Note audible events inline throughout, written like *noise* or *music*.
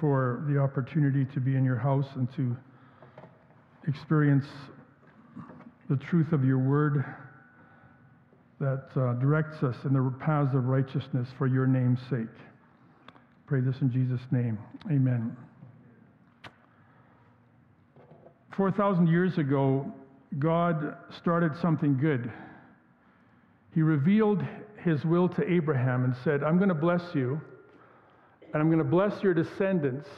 for the opportunity to be in your house and to experience the truth of your word that uh, directs us in the paths of righteousness for your name's sake. Pray this in Jesus' name. Amen. 4,000 years ago, God started something good. He revealed his will to Abraham and said, I'm going to bless you, and I'm going to bless your descendants,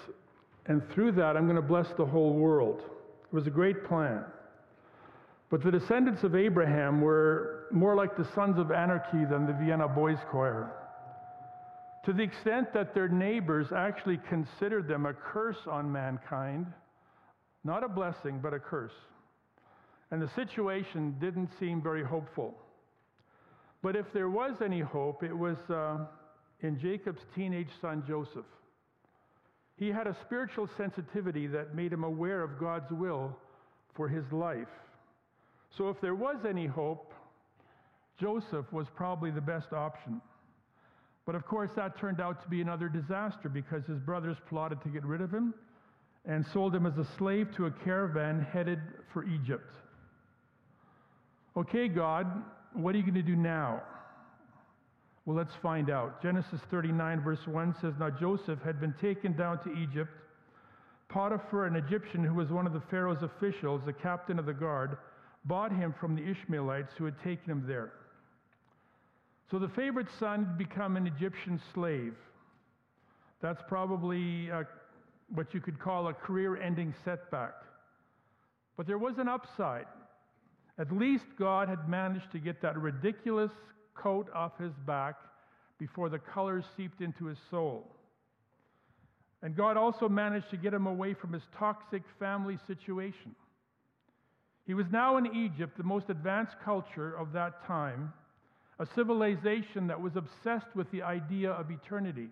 and through that, I'm going to bless the whole world. It was a great plan. But the descendants of Abraham were more like the sons of anarchy than the Vienna Boys Choir. To the extent that their neighbors actually considered them a curse on mankind, not a blessing, but a curse. And the situation didn't seem very hopeful. But if there was any hope, it was uh, in Jacob's teenage son Joseph. He had a spiritual sensitivity that made him aware of God's will for his life. So if there was any hope, Joseph was probably the best option. But of course, that turned out to be another disaster because his brothers plotted to get rid of him and sold him as a slave to a caravan headed for Egypt. Okay, God, what are you going to do now? Well, let's find out. Genesis 39, verse 1 says Now Joseph had been taken down to Egypt. Potiphar, an Egyptian who was one of the Pharaoh's officials, the captain of the guard, bought him from the Ishmaelites who had taken him there. So the favorite son had become an Egyptian slave. That's probably uh, what you could call a career ending setback. But there was an upside. At least God had managed to get that ridiculous coat off his back before the colors seeped into his soul. And God also managed to get him away from his toxic family situation. He was now in Egypt, the most advanced culture of that time, a civilization that was obsessed with the idea of eternity.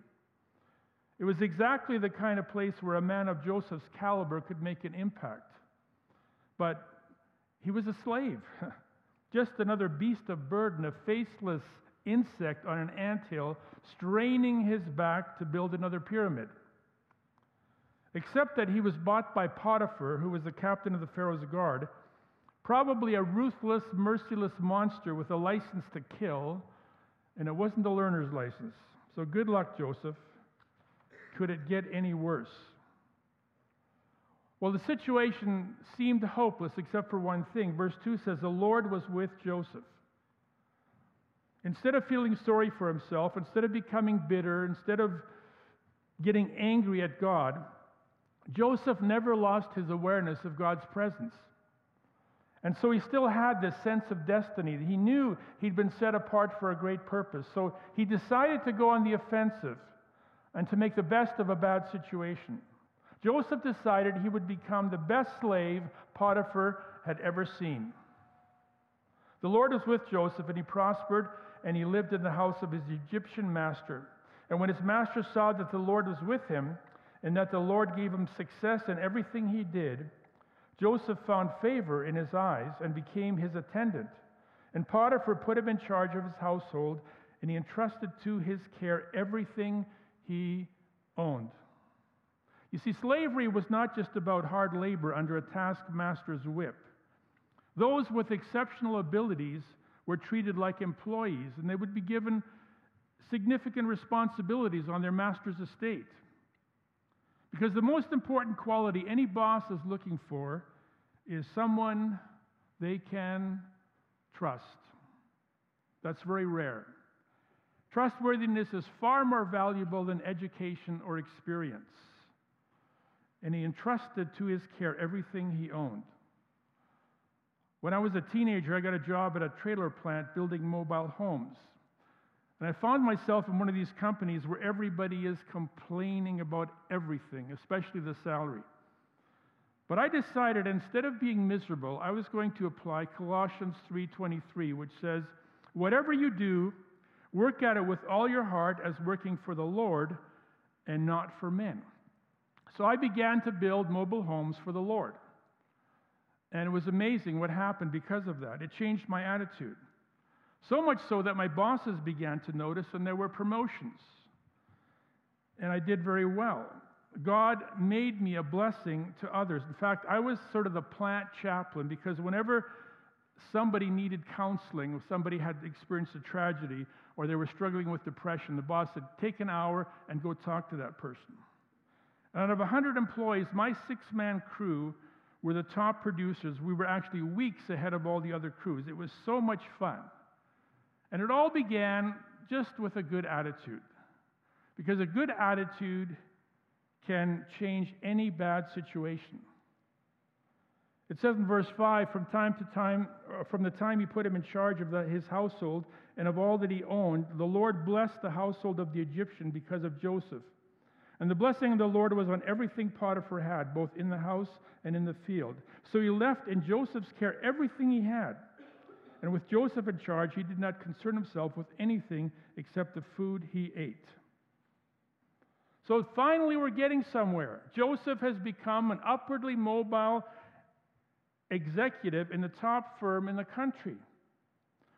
It was exactly the kind of place where a man of Joseph's caliber could make an impact. But he was a slave, *laughs* just another beast of burden, a faceless insect on an anthill, straining his back to build another pyramid. Except that he was bought by Potiphar, who was the captain of the Pharaoh's guard, probably a ruthless, merciless monster with a license to kill, and it wasn't a learner's license. So good luck, Joseph. Could it get any worse? Well, the situation seemed hopeless except for one thing. Verse 2 says, The Lord was with Joseph. Instead of feeling sorry for himself, instead of becoming bitter, instead of getting angry at God, Joseph never lost his awareness of God's presence. And so he still had this sense of destiny. He knew he'd been set apart for a great purpose. So he decided to go on the offensive and to make the best of a bad situation. Joseph decided he would become the best slave Potiphar had ever seen. The Lord was with Joseph, and he prospered, and he lived in the house of his Egyptian master. And when his master saw that the Lord was with him, and that the Lord gave him success in everything he did, Joseph found favor in his eyes and became his attendant. And Potiphar put him in charge of his household, and he entrusted to his care everything he owned. You see, slavery was not just about hard labor under a taskmaster's whip. Those with exceptional abilities were treated like employees, and they would be given significant responsibilities on their master's estate. Because the most important quality any boss is looking for is someone they can trust. That's very rare. Trustworthiness is far more valuable than education or experience and he entrusted to his care everything he owned. When I was a teenager, I got a job at a trailer plant building mobile homes. And I found myself in one of these companies where everybody is complaining about everything, especially the salary. But I decided instead of being miserable, I was going to apply Colossians 3:23, which says, "Whatever you do, work at it with all your heart as working for the Lord and not for men." So I began to build mobile homes for the Lord. And it was amazing what happened because of that. It changed my attitude. So much so that my bosses began to notice, and there were promotions. And I did very well. God made me a blessing to others. In fact, I was sort of the plant chaplain because whenever somebody needed counseling, if somebody had experienced a tragedy or they were struggling with depression, the boss said, Take an hour and go talk to that person. Out of 100 employees, my six man crew were the top producers. We were actually weeks ahead of all the other crews. It was so much fun. And it all began just with a good attitude. Because a good attitude can change any bad situation. It says in verse 5 from time to time, from the time he put him in charge of the, his household and of all that he owned, the Lord blessed the household of the Egyptian because of Joseph. And the blessing of the Lord was on everything Potiphar had, both in the house and in the field. So he left in Joseph's care everything he had. And with Joseph in charge, he did not concern himself with anything except the food he ate. So finally, we're getting somewhere. Joseph has become an upwardly mobile executive in the top firm in the country,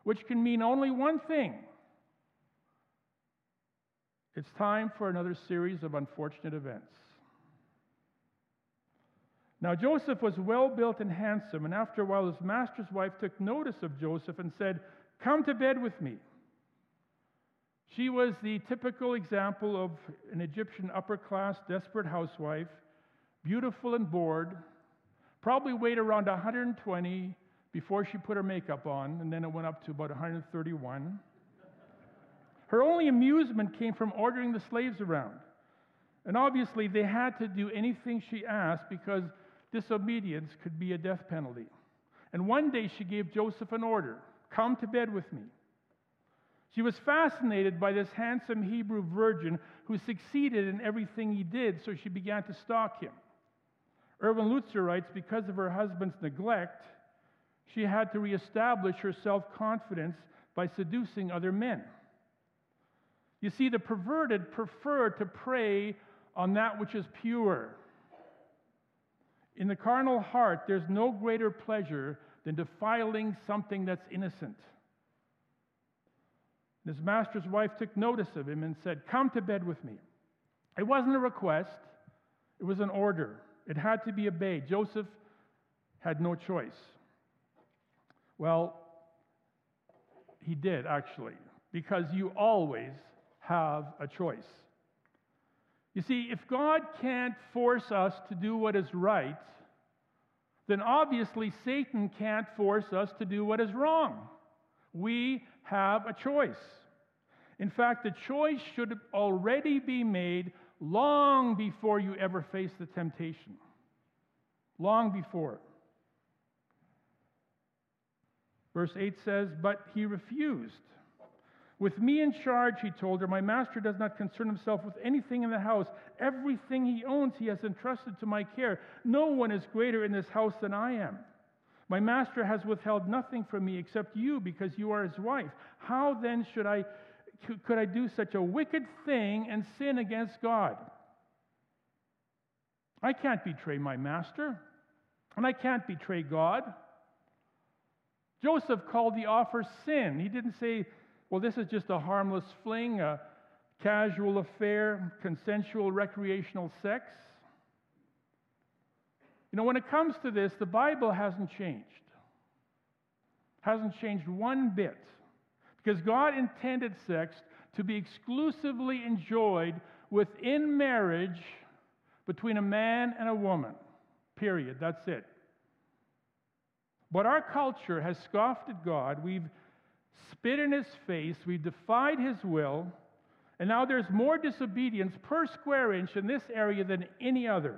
which can mean only one thing it's time for another series of unfortunate events. Now, Joseph was well built and handsome, and after a while, his master's wife took notice of Joseph and said, Come to bed with me. She was the typical example of an Egyptian upper class, desperate housewife, beautiful and bored, probably weighed around 120 before she put her makeup on, and then it went up to about 131. Her only amusement came from ordering the slaves around. And obviously, they had to do anything she asked because disobedience could be a death penalty. And one day she gave Joseph an order Come to bed with me. She was fascinated by this handsome Hebrew virgin who succeeded in everything he did, so she began to stalk him. Erwin Lutzer writes because of her husband's neglect, she had to reestablish her self confidence by seducing other men. You see, the perverted prefer to prey on that which is pure. In the carnal heart, there's no greater pleasure than defiling something that's innocent. His master's wife took notice of him and said, Come to bed with me. It wasn't a request, it was an order. It had to be obeyed. Joseph had no choice. Well, he did actually, because you always have a choice. You see, if God can't force us to do what is right, then obviously Satan can't force us to do what is wrong. We have a choice. In fact, the choice should already be made long before you ever face the temptation. Long before. Verse 8 says, But he refused. With me in charge, he told her, my master does not concern himself with anything in the house. Everything he owns, he has entrusted to my care. No one is greater in this house than I am. My master has withheld nothing from me except you because you are his wife. How then should I could I do such a wicked thing and sin against God? I can't betray my master, and I can't betray God. Joseph called the offer sin. He didn't say, well, this is just a harmless fling, a casual affair, consensual recreational sex. You know, when it comes to this, the Bible hasn't changed. Hasn't changed one bit. Because God intended sex to be exclusively enjoyed within marriage between a man and a woman. Period. That's it. But our culture has scoffed at God. We've spit in his face. We've defied his will. And now there's more disobedience per square inch in this area than any other.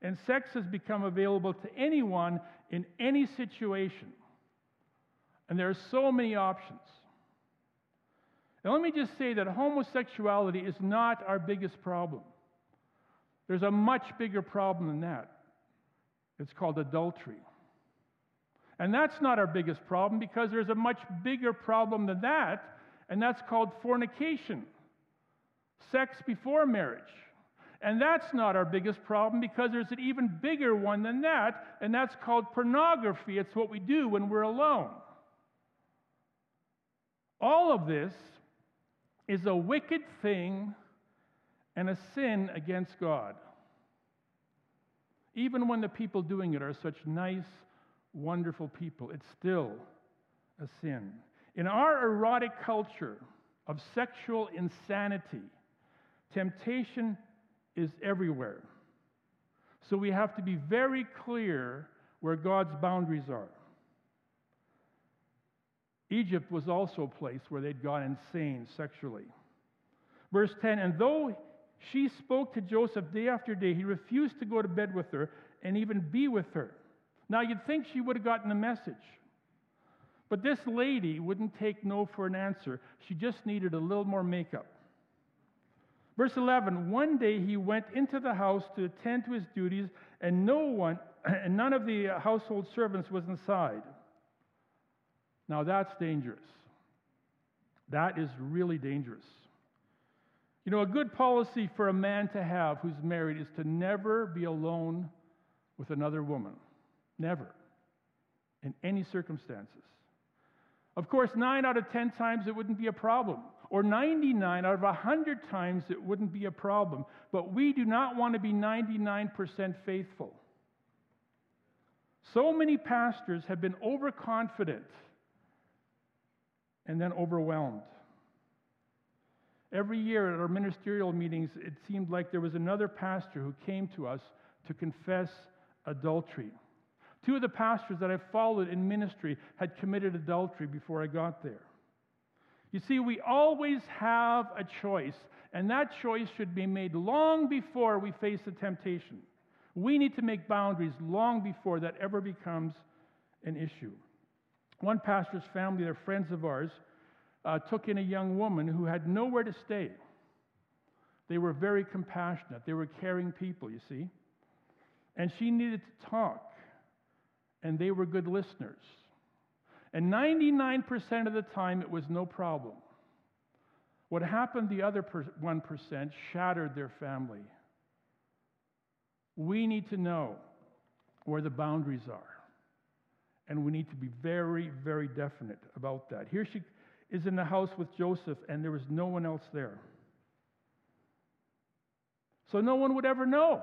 And sex has become available to anyone in any situation. And there are so many options. Now, let me just say that homosexuality is not our biggest problem. There's a much bigger problem than that. It's called adultery. And that's not our biggest problem because there's a much bigger problem than that, and that's called fornication sex before marriage. And that's not our biggest problem because there's an even bigger one than that, and that's called pornography. It's what we do when we're alone. All of this is a wicked thing and a sin against God. Even when the people doing it are such nice, wonderful people, it's still a sin. In our erotic culture of sexual insanity, temptation is everywhere. So we have to be very clear where God's boundaries are. Egypt was also a place where they'd gone insane sexually. Verse 10 And though she spoke to Joseph day after day, he refused to go to bed with her and even be with her. Now you'd think she would have gotten the message. But this lady wouldn't take no for an answer. She just needed a little more makeup. Verse 11 One day he went into the house to attend to his duties, and no one, *clears throat* and none of the household servants was inside. Now that's dangerous. That is really dangerous. You know, a good policy for a man to have who's married is to never be alone with another woman. Never. In any circumstances. Of course, nine out of 10 times it wouldn't be a problem, or 99 out of 100 times it wouldn't be a problem. But we do not want to be 99% faithful. So many pastors have been overconfident and then overwhelmed. Every year at our ministerial meetings, it seemed like there was another pastor who came to us to confess adultery. Two of the pastors that I followed in ministry had committed adultery before I got there. You see, we always have a choice, and that choice should be made long before we face the temptation. We need to make boundaries long before that ever becomes an issue. One pastor's family, they're friends of ours, uh, took in a young woman who had nowhere to stay. They were very compassionate. They were caring people, you see. And she needed to talk and they were good listeners. And 99% of the time, it was no problem. What happened the other 1% shattered their family. We need to know where the boundaries are. And we need to be very, very definite about that. Here she is in the house with Joseph, and there was no one else there. So no one would ever know.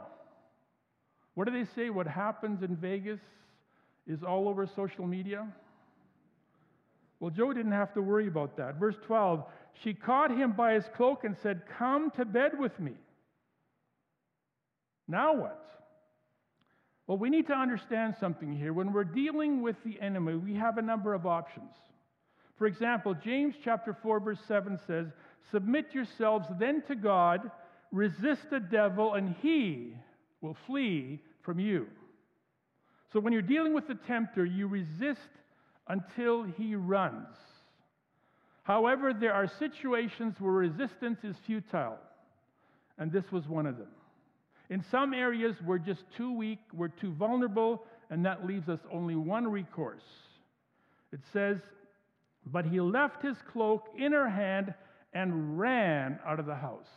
What do they say? What happens in Vegas is all over social media? Well, Joe didn't have to worry about that. Verse 12 She caught him by his cloak and said, Come to bed with me. Now what? Well, we need to understand something here. When we're dealing with the enemy, we have a number of options. For example, James chapter 4 verse 7 says, "Submit yourselves then to God, resist the devil and he will flee from you." So when you're dealing with the tempter, you resist until he runs. However, there are situations where resistance is futile, and this was one of them. In some areas, we're just too weak, we're too vulnerable, and that leaves us only one recourse. It says, But he left his cloak in her hand and ran out of the house.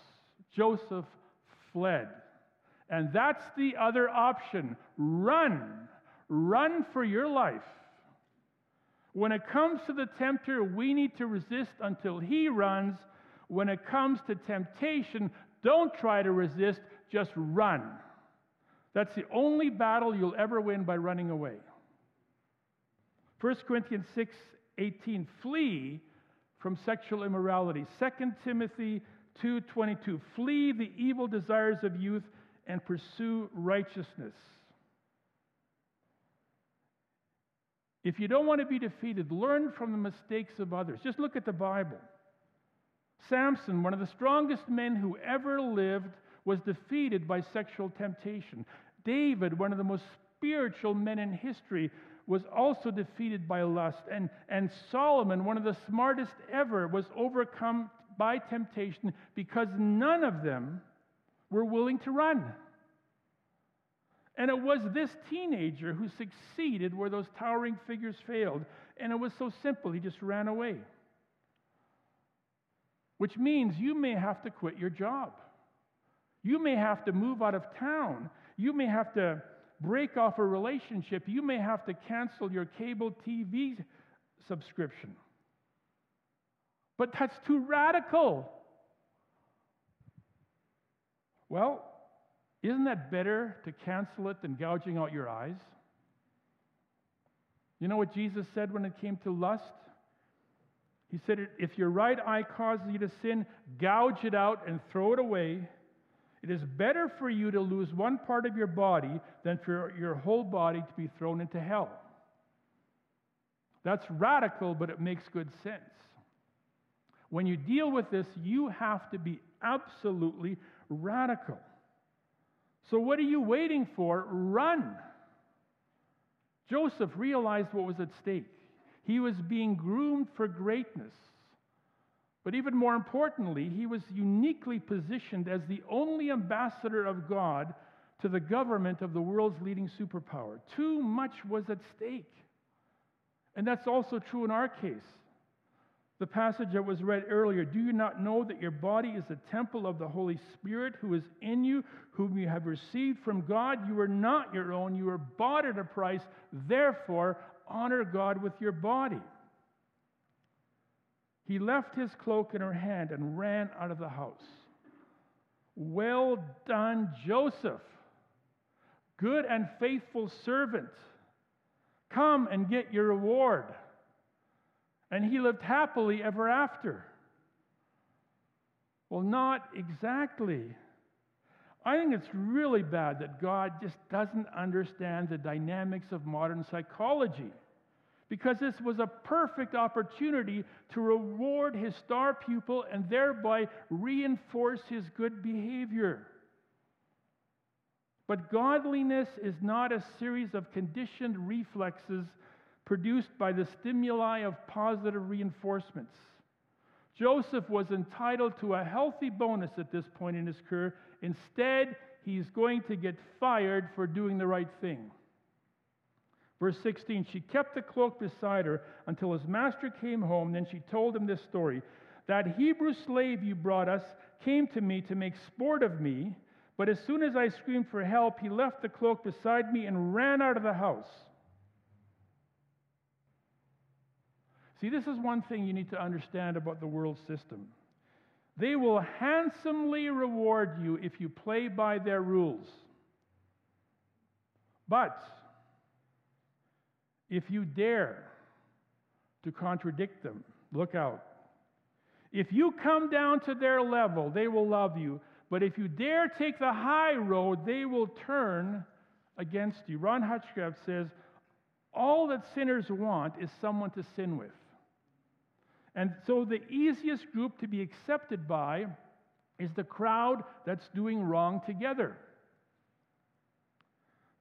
Joseph fled. And that's the other option run Run for your life. When it comes to the tempter, we need to resist until he runs. When it comes to temptation, don't try to resist, just run. That's the only battle you'll ever win by running away. 1 Corinthians 6 18, flee from sexual immorality. 2 Timothy 2:22, flee the evil desires of youth and pursue righteousness. If you don't want to be defeated, learn from the mistakes of others. Just look at the Bible. Samson, one of the strongest men who ever lived, was defeated by sexual temptation. David, one of the most spiritual men in history, was also defeated by lust. And, and Solomon, one of the smartest ever, was overcome by temptation because none of them were willing to run. And it was this teenager who succeeded where those towering figures failed. And it was so simple, he just ran away. Which means you may have to quit your job. You may have to move out of town. You may have to break off a relationship. You may have to cancel your cable TV subscription. But that's too radical. Well, Isn't that better to cancel it than gouging out your eyes? You know what Jesus said when it came to lust? He said, If your right eye causes you to sin, gouge it out and throw it away. It is better for you to lose one part of your body than for your whole body to be thrown into hell. That's radical, but it makes good sense. When you deal with this, you have to be absolutely radical. So, what are you waiting for? Run. Joseph realized what was at stake. He was being groomed for greatness. But even more importantly, he was uniquely positioned as the only ambassador of God to the government of the world's leading superpower. Too much was at stake. And that's also true in our case. The passage that was read earlier Do you not know that your body is a temple of the Holy Spirit who is in you, whom you have received from God? You are not your own, you are bought at a price. Therefore, honor God with your body. He left his cloak in her hand and ran out of the house. Well done, Joseph, good and faithful servant. Come and get your reward. And he lived happily ever after. Well, not exactly. I think it's really bad that God just doesn't understand the dynamics of modern psychology because this was a perfect opportunity to reward his star pupil and thereby reinforce his good behavior. But godliness is not a series of conditioned reflexes produced by the stimuli of positive reinforcements. Joseph was entitled to a healthy bonus at this point in his career. Instead, he's going to get fired for doing the right thing. Verse 16 She kept the cloak beside her until his master came home. Then she told him this story That Hebrew slave you brought us came to me to make sport of me, but as soon as I screamed for help, he left the cloak beside me and ran out of the house. See, this is one thing you need to understand about the world system. They will handsomely reward you if you play by their rules. But if you dare to contradict them, look out. If you come down to their level, they will love you. But if you dare take the high road, they will turn against you. Ron Hutchcraft says, All that sinners want is someone to sin with. And so the easiest group to be accepted by is the crowd that's doing wrong together.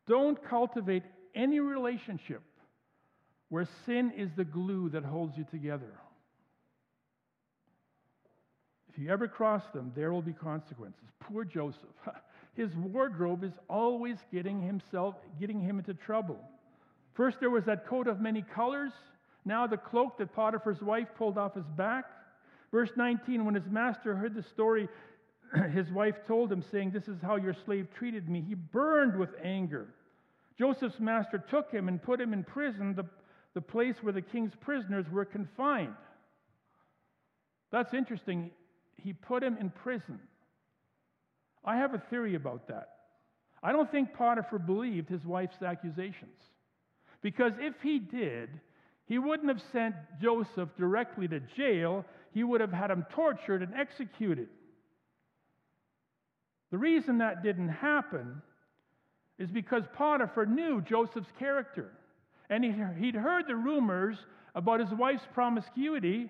Don't cultivate any relationship where sin is the glue that holds you together. If you ever cross them, there will be consequences. Poor Joseph. *laughs* His wardrobe is always getting himself getting him into trouble. First there was that coat of many colors, now the cloak that Potiphar's wife pulled off his back. Verse 19, when his master heard the story, *clears throat* his wife told him, saying, This is how your slave treated me. He burned with anger. Joseph's master took him and put him in prison, the the place where the king's prisoners were confined. That's interesting. He put him in prison. I have a theory about that. I don't think Potiphar believed his wife's accusations. Because if he did, he wouldn't have sent Joseph directly to jail, he would have had him tortured and executed. The reason that didn't happen is because Potiphar knew Joseph's character. And he'd heard the rumors about his wife's promiscuity,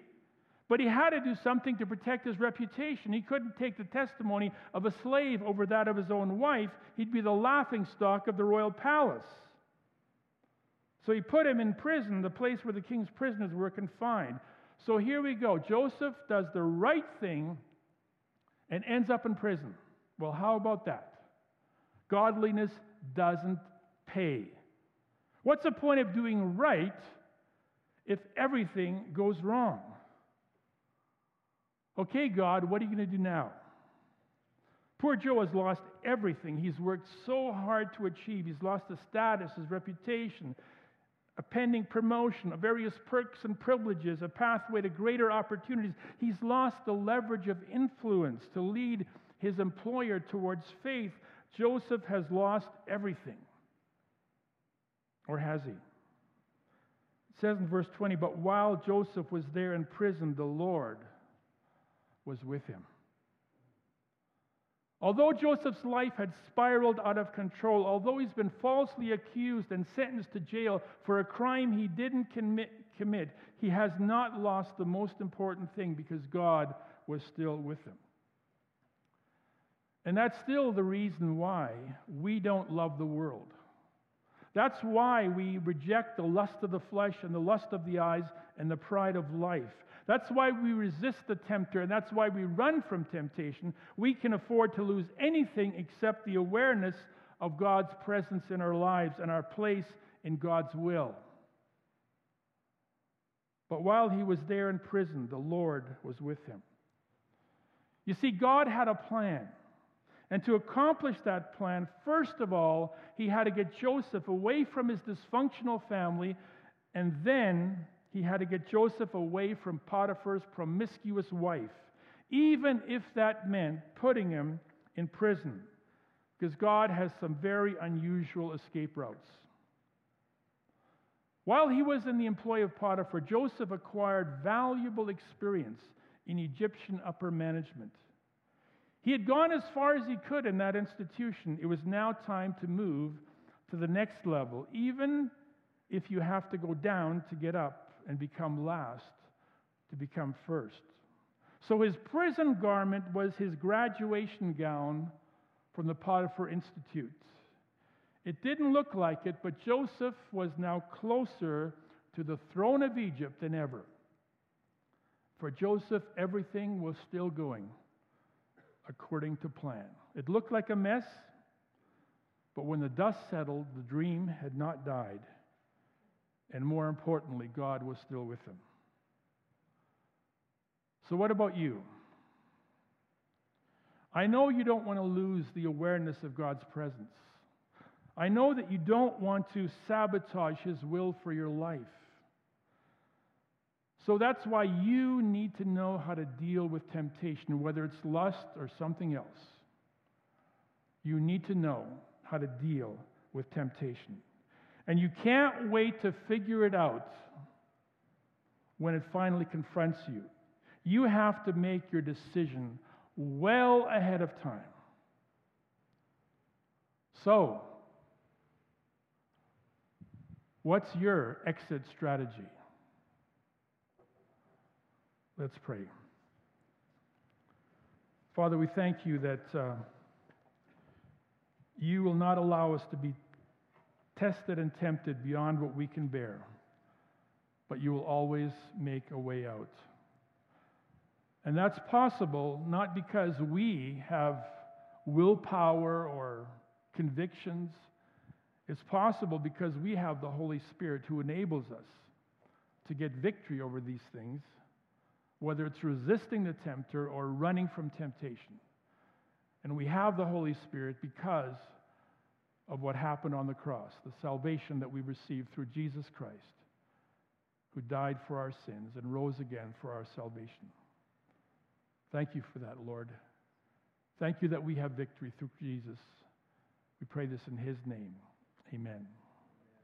but he had to do something to protect his reputation. He couldn't take the testimony of a slave over that of his own wife. He'd be the laughing stock of the royal palace. So he put him in prison, the place where the king's prisoners were confined. So here we go. Joseph does the right thing and ends up in prison. Well, how about that? Godliness doesn't pay. What's the point of doing right if everything goes wrong? Okay, God, what are you going to do now? Poor Joe has lost everything he's worked so hard to achieve. He's lost his status, his reputation, a pending promotion, various perks and privileges, a pathway to greater opportunities. He's lost the leverage of influence to lead his employer towards faith. Joseph has lost everything. Or has he? It says in verse 20, But while Joseph was there in prison, the Lord was with him. Although Joseph's life had spiraled out of control, although he's been falsely accused and sentenced to jail for a crime he didn't commit, commit, he has not lost the most important thing because God was still with him. And that's still the reason why we don't love the world. That's why we reject the lust of the flesh and the lust of the eyes and the pride of life. That's why we resist the tempter, and that's why we run from temptation. We can afford to lose anything except the awareness of God's presence in our lives and our place in God's will. But while he was there in prison, the Lord was with him. You see, God had a plan. And to accomplish that plan, first of all, he had to get Joseph away from his dysfunctional family, and then he had to get Joseph away from Potiphar's promiscuous wife, even if that meant putting him in prison, because God has some very unusual escape routes. While he was in the employ of Potiphar, Joseph acquired valuable experience in Egyptian upper management. He had gone as far as he could in that institution. It was now time to move to the next level, even if you have to go down to get up and become last to become first. So his prison garment was his graduation gown from the Potiphar Institute. It didn't look like it, but Joseph was now closer to the throne of Egypt than ever. For Joseph, everything was still going according to plan. It looked like a mess, but when the dust settled, the dream had not died. And more importantly, God was still with him. So, what about you? I know you don't want to lose the awareness of God's presence. I know that you don't want to sabotage His will for your life. So that's why you need to know how to deal with temptation, whether it's lust or something else. You need to know how to deal with temptation. And you can't wait to figure it out when it finally confronts you. You have to make your decision well ahead of time. So, what's your exit strategy? Let's pray. Father, we thank you that uh, you will not allow us to be tested and tempted beyond what we can bear, but you will always make a way out. And that's possible not because we have willpower or convictions. It's possible because we have the Holy Spirit who enables us to get victory over these things whether it's resisting the tempter or running from temptation. And we have the Holy Spirit because of what happened on the cross, the salvation that we received through Jesus Christ, who died for our sins and rose again for our salvation. Thank you for that, Lord. Thank you that we have victory through Jesus. We pray this in his name. Amen.